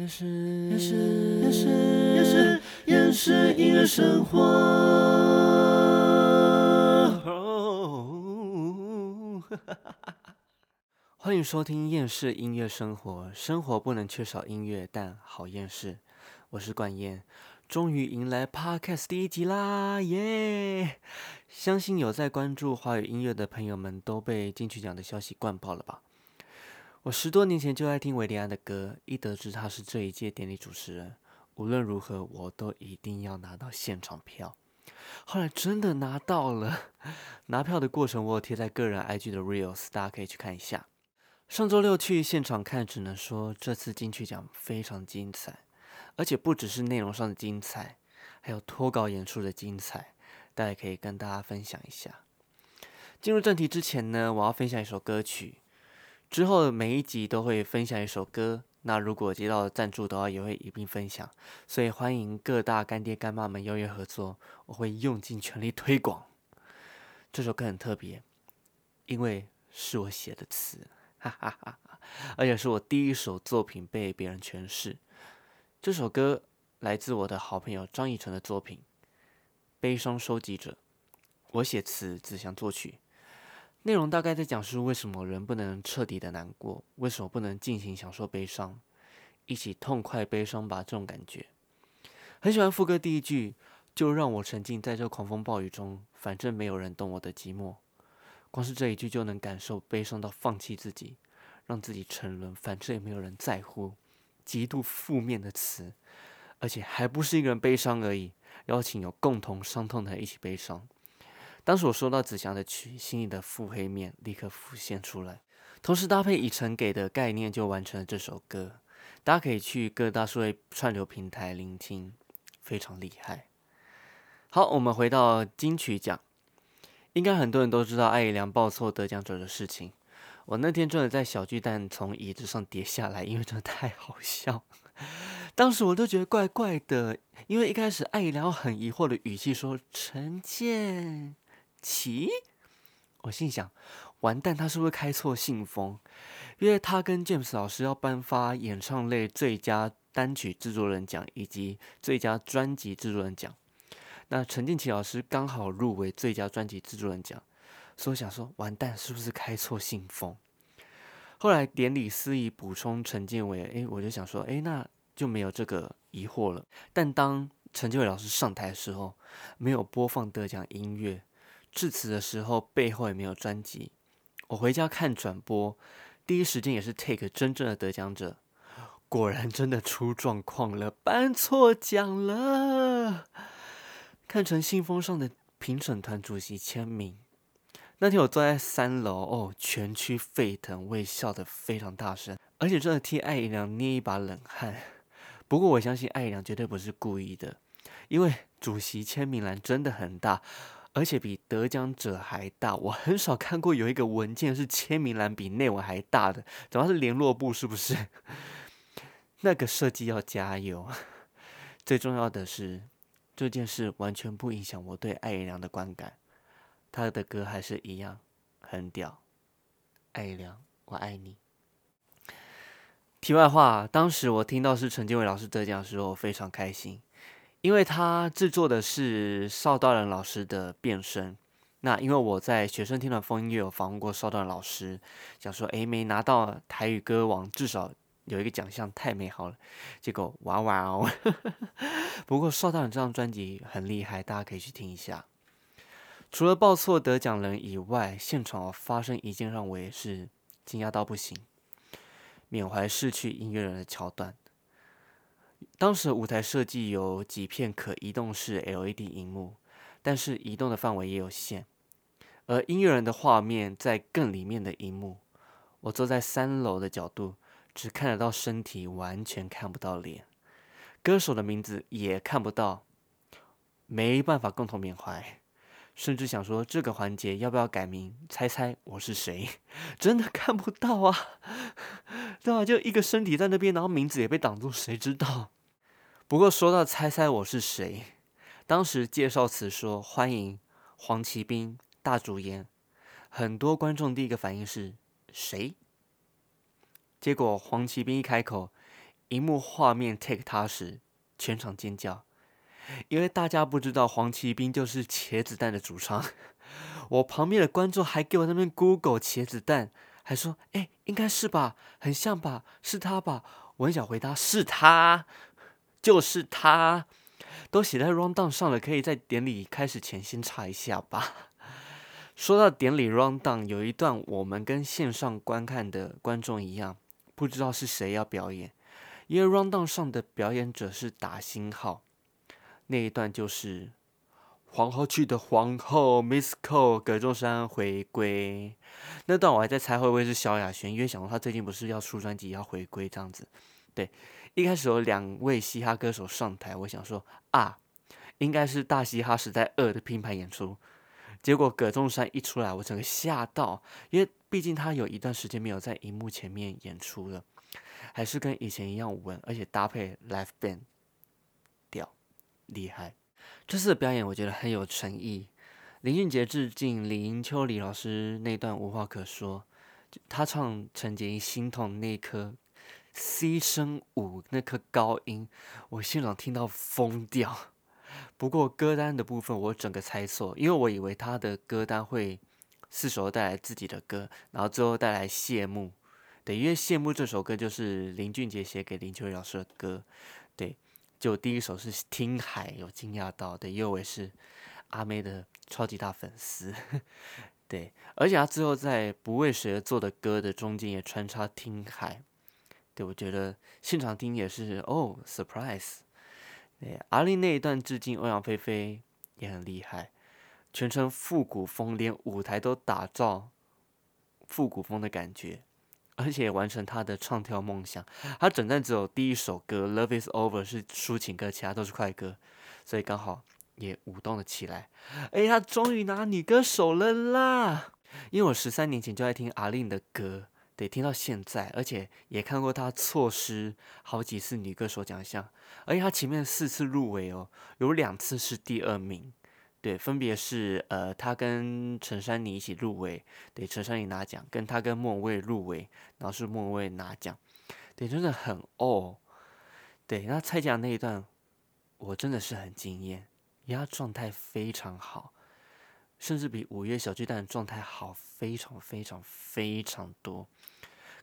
也是也是也是也是也是音乐生活。欢迎收听厌世音乐生活。生活不能缺少音乐，但好厌世。我是冠燕，终于迎来 Podcast 第一集啦，耶！相信有在关注华语音乐的朋友们都被金曲奖的消息灌爆了吧？我十多年前就爱听维利安的歌，一得知他是这一届典礼主持人，无论如何我都一定要拿到现场票。后来真的拿到了，拿票的过程我有贴在个人 IG 的 Reels，大家可以去看一下。上周六去现场看，只能说这次金曲奖非常精彩，而且不只是内容上的精彩，还有脱稿演出的精彩，大家可以跟大家分享一下。进入正题之前呢，我要分享一首歌曲。之后每一集都会分享一首歌，那如果接到赞助的话，也会一并分享。所以欢迎各大干爹干妈们邀约合作，我会用尽全力推广。这首歌很特别，因为是我写的词，哈哈哈哈，而且是我第一首作品被别人诠释。这首歌来自我的好朋友张以纯的作品《悲伤收集者》，我写词，子祥作曲。内容大概在讲述为什么人不能彻底的难过，为什么不能尽情享受悲伤，一起痛快悲伤吧这种感觉。很喜欢副歌第一句，就让我沉浸在这狂风暴雨中，反正没有人懂我的寂寞。光是这一句就能感受悲伤到放弃自己，让自己沉沦，反正也没有人在乎。极度负面的词，而且还不是一个人悲伤而已，邀请有共同伤痛的一起悲伤。当时我收到子祥的曲，心里的腹黑面立刻浮现出来，同时搭配以晨给的概念，就完成了这首歌。大家可以去各大数位串流平台聆听，非常厉害。好，我们回到金曲奖，应该很多人都知道艾怡良报错得奖者的事情。我那天真的在小巨蛋从椅子上跌下来，因为真的太好笑。当时我都觉得怪怪的，因为一开始艾怡良很疑惑的语气说：“陈建。”奇，我心想，完蛋，他是不是开错信封？因为他跟 James 老师要颁发演唱类最佳单曲制作人奖以及最佳专辑制作人奖，那陈建奇老师刚好入围最佳专辑制作人奖，所以想说，完蛋，是不是开错信封？后来典礼司仪补充陈建伟，诶，我就想说，诶，那就没有这个疑惑了。但当陈建伟老师上台的时候，没有播放得奖音乐。致辞的时候背后也没有专辑，我回家看转播，第一时间也是 take 真正的得奖者，果然真的出状况了，颁错奖了。看成信封上的评审团主席签名，那天我坐在三楼，哦，全区沸腾，我也笑得非常大声，而且真的替艾怡良捏一把冷汗。不过我相信艾怡良绝对不是故意的，因为主席签名栏真的很大。而且比得奖者还大，我很少看过有一个文件是签名栏比内文还大的，主要是联络部是不是？那个设计要加油。最重要的是，这件事完全不影响我对艾怡良的观感，他的歌还是一样很屌。艾怡良，我爱你。题外话，当时我听到是陈建伟老师得奖的时候，我非常开心。因为他制作的是邵道仁老师的变声，那因为我在学生听的风音乐有访问过邵道仁老师，想说诶没拿到台语歌王，至少有一个奖项太美好了，结果哇哇哦！不过邵道仁这张专辑很厉害，大家可以去听一下。除了报错得奖人以外，现场发生一件让我也是惊讶到不行，缅怀逝去音乐人的桥段。当时舞台设计有几片可移动式 LED 荧幕，但是移动的范围也有限。而音乐人的画面在更里面的荧幕，我坐在三楼的角度，只看得到身体，完全看不到脸。歌手的名字也看不到，没办法共同缅怀。甚至想说这个环节要不要改名？猜猜我是谁？真的看不到啊！对吧？就一个身体在那边，然后名字也被挡住，谁知道？不过说到猜猜我是谁，当时介绍词说欢迎黄奇斌大主演，很多观众第一个反应是谁？结果黄奇斌一开口，荧幕画面 take 他时，全场尖叫，因为大家不知道黄奇兵就是茄子蛋的主唱。我旁边的观众还给我那边 Google 茄子蛋，还说：“哎，应该是吧，很像吧，是他吧？”我很想回答：“是他，就是他。”都写在 rundown 上了，可以在典礼开始前先查一下吧。说到典礼 rundown，有一段我们跟线上观看的观众一样，不知道是谁要表演，因为 rundown 上的表演者是打星号，那一段就是皇后区的皇后 Miss Cole 葛仲山回归。那段我还在猜会不会是萧亚轩，因为想说他最近不是要出专辑要回归这样子，对。一开始有两位嘻哈歌手上台，我想说啊，应该是大嘻哈时代二的拼盘演出。结果葛仲山一出来，我整个吓到，因为毕竟他有一段时间没有在荧幕前面演出了，还是跟以前一样稳，而且搭配 live band，厉害。这次的表演我觉得很有诚意。林俊杰致敬李英秋李老师那段无话可说，他唱陈洁仪心痛那一刻。C 声五那颗高音，我现场听到疯掉。不过歌单的部分我整个猜错，因为我以为他的歌单会四首带来自己的歌，然后最后带来谢幕。对，因为谢幕这首歌就是林俊杰写给林秋离老师的歌。对，就第一首是听海，有惊讶到。对，因为我是阿妹的超级大粉丝。对，而且她最后在不为谁而作的歌的中间也穿插听海。对，我觉得现场听也是哦，surprise。对，阿令那一段致敬欧阳菲菲也很厉害，全程复古风，连舞台都打造复古风的感觉，而且完成他的唱跳梦想。他整段只有第一首歌《Love Is Over》是抒情歌，其他都是快歌，所以刚好也舞动了起来。哎，他终于拿女歌手了啦！因为我十三年前就在听阿令的歌。得听到现在，而且也看过他错失好几次女歌手奖项，而且他前面四次入围哦，有两次是第二名，对，分别是呃他跟陈珊妮一起入围，对，陈珊妮拿奖，跟他跟莫文蔚入围，然后是莫文蔚拿奖，对，真的很哦，对，那蔡健雅那一段我真的是很惊艳，因为他状态非常好，甚至比五月小巨蛋的状态好非常非常非常多。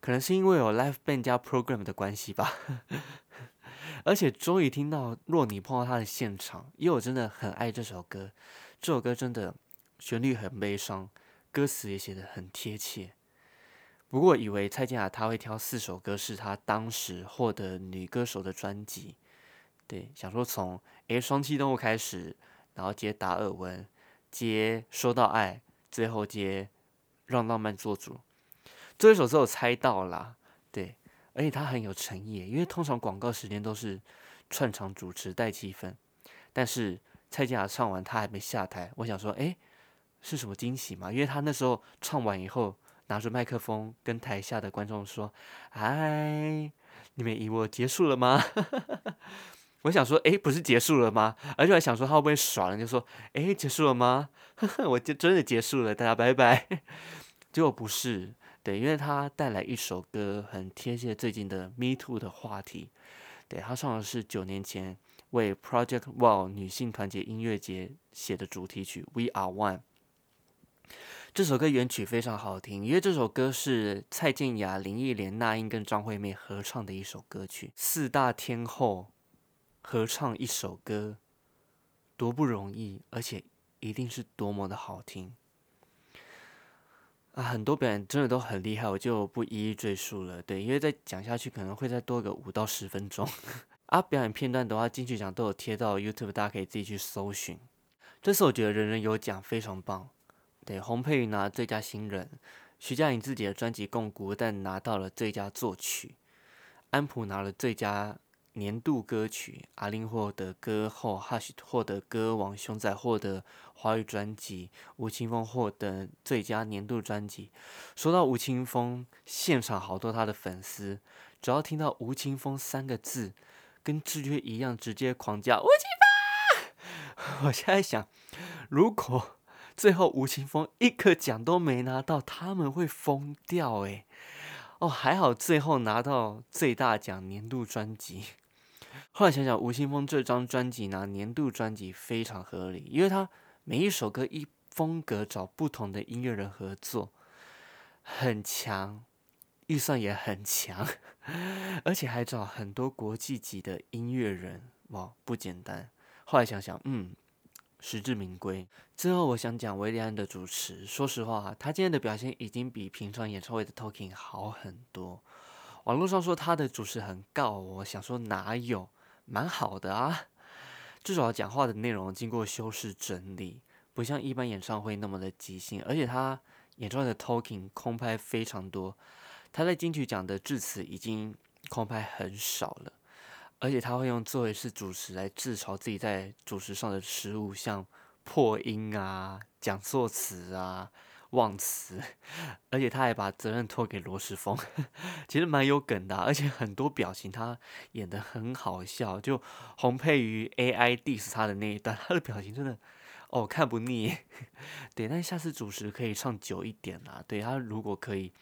可能是因为有 live band 加 program 的关系吧，而且终于听到若你碰到他的现场，因为我真的很爱这首歌，这首歌真的旋律很悲伤，歌词也写的很贴切。不过以为蔡健雅她会挑四首歌是她当时获得女歌手的专辑，对，想说从诶双栖动物开始，然后接达尔文，接说到爱，最后接让浪漫做主。这一首是我猜到啦，对，而且他很有诚意，因为通常广告时间都是串场主持带气氛，但是蔡健雅唱完他还没下台，我想说，哎，是什么惊喜吗？因为他那时候唱完以后，拿着麦克风跟台下的观众说：“嗨，你们以为我结束了吗？” 我想说，哎，不是结束了吗？而且还想说他会不会爽了，就说：“哎，结束了吗？” 我就真的结束了，大家拜拜。结果不是。对，因为他带来一首歌，很贴切最近的 Me Too 的话题。对他唱的是九年前为 Project Wow 女性团结音乐节写的主题曲《We Are One》。这首歌原曲非常好听，因为这首歌是蔡健雅、林忆莲、那英跟张惠妹合唱的一首歌曲。四大天后合唱一首歌，多不容易，而且一定是多么的好听。啊，很多表演真的都很厉害，我就不一一赘述了。对，因为再讲下去可能会再多个五到十分钟。啊，表演片段的话，金曲奖都有贴到 YouTube，大家可以自己去搜寻。这次我觉得人人有奖，非常棒。对，洪佩瑜拿最佳新人，徐佳莹自己的专辑《共鼓》但拿到了最佳作曲，安普拿了最佳。年度歌曲，阿令获得歌后，Hush 获得歌王，熊仔获得华语专辑，吴青峰获得最佳年度专辑。说到吴青峰，现场好多他的粉丝，只要听到吴青峰三个字，跟志约一样，直接狂叫吴青峰。我现在想，如果最后吴青峰一个奖都没拿到，他们会疯掉诶。哦，还好最后拿到最大奖年度专辑。后来想想，吴青峰这张专辑拿年度专辑非常合理，因为他每一首歌一风格找不同的音乐人合作，很强，预算也很强，而且还找很多国际级的音乐人，哇，不简单。后来想想，嗯，实至名归。最后我想讲维利安的主持，说实话，他今天的表现已经比平常演唱会的 talking 好很多。网络上说他的主持很告，我想说哪有，蛮好的啊。至少讲话的内容经过修饰整理，不像一般演唱会那么的即兴。而且他演唱会的 talking 空拍非常多，他在金曲奖的致辞已经空拍很少了。而且他会用作为是主持来自嘲自己在主持上的失误，像破音啊、讲错词啊。忘词，而且他还把责任托给罗时丰，其实蛮有梗的，而且很多表情他演的很好笑，就洪佩瑜 AI diss 他的那一段，他的表情真的哦看不腻。对，但下次主持可以唱久一点啦。对他如果可以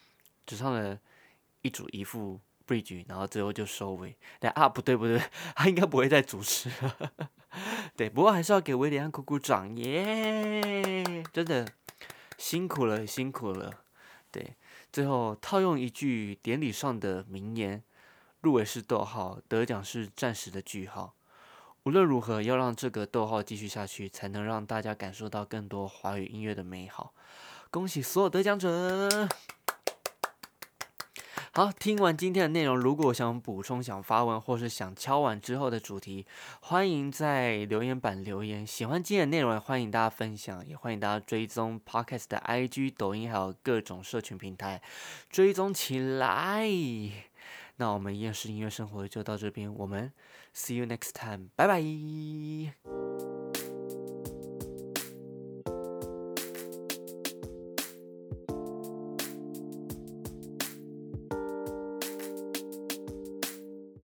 只唱了一组一副 bridge，然后最后就收尾。但啊不对不对，他应该不会再主持了。对，不过还是要给威廉鼓鼓掌耶，真的。辛苦了，辛苦了。对，最后套用一句典礼上的名言：入围是逗号，得奖是暂时的句号。无论如何，要让这个逗号继续下去，才能让大家感受到更多华语音乐的美好。恭喜所有得奖者！好，听完今天的内容，如果想补充、想发问，或是想敲完之后的主题，欢迎在留言板留言。喜欢今天的内容，欢迎大家分享，也欢迎大家追踪 Podcast 的 IG、抖音，还有各种社群平台，追踪起来。那我们厌世音乐生活就到这边，我们 See you next time，拜拜。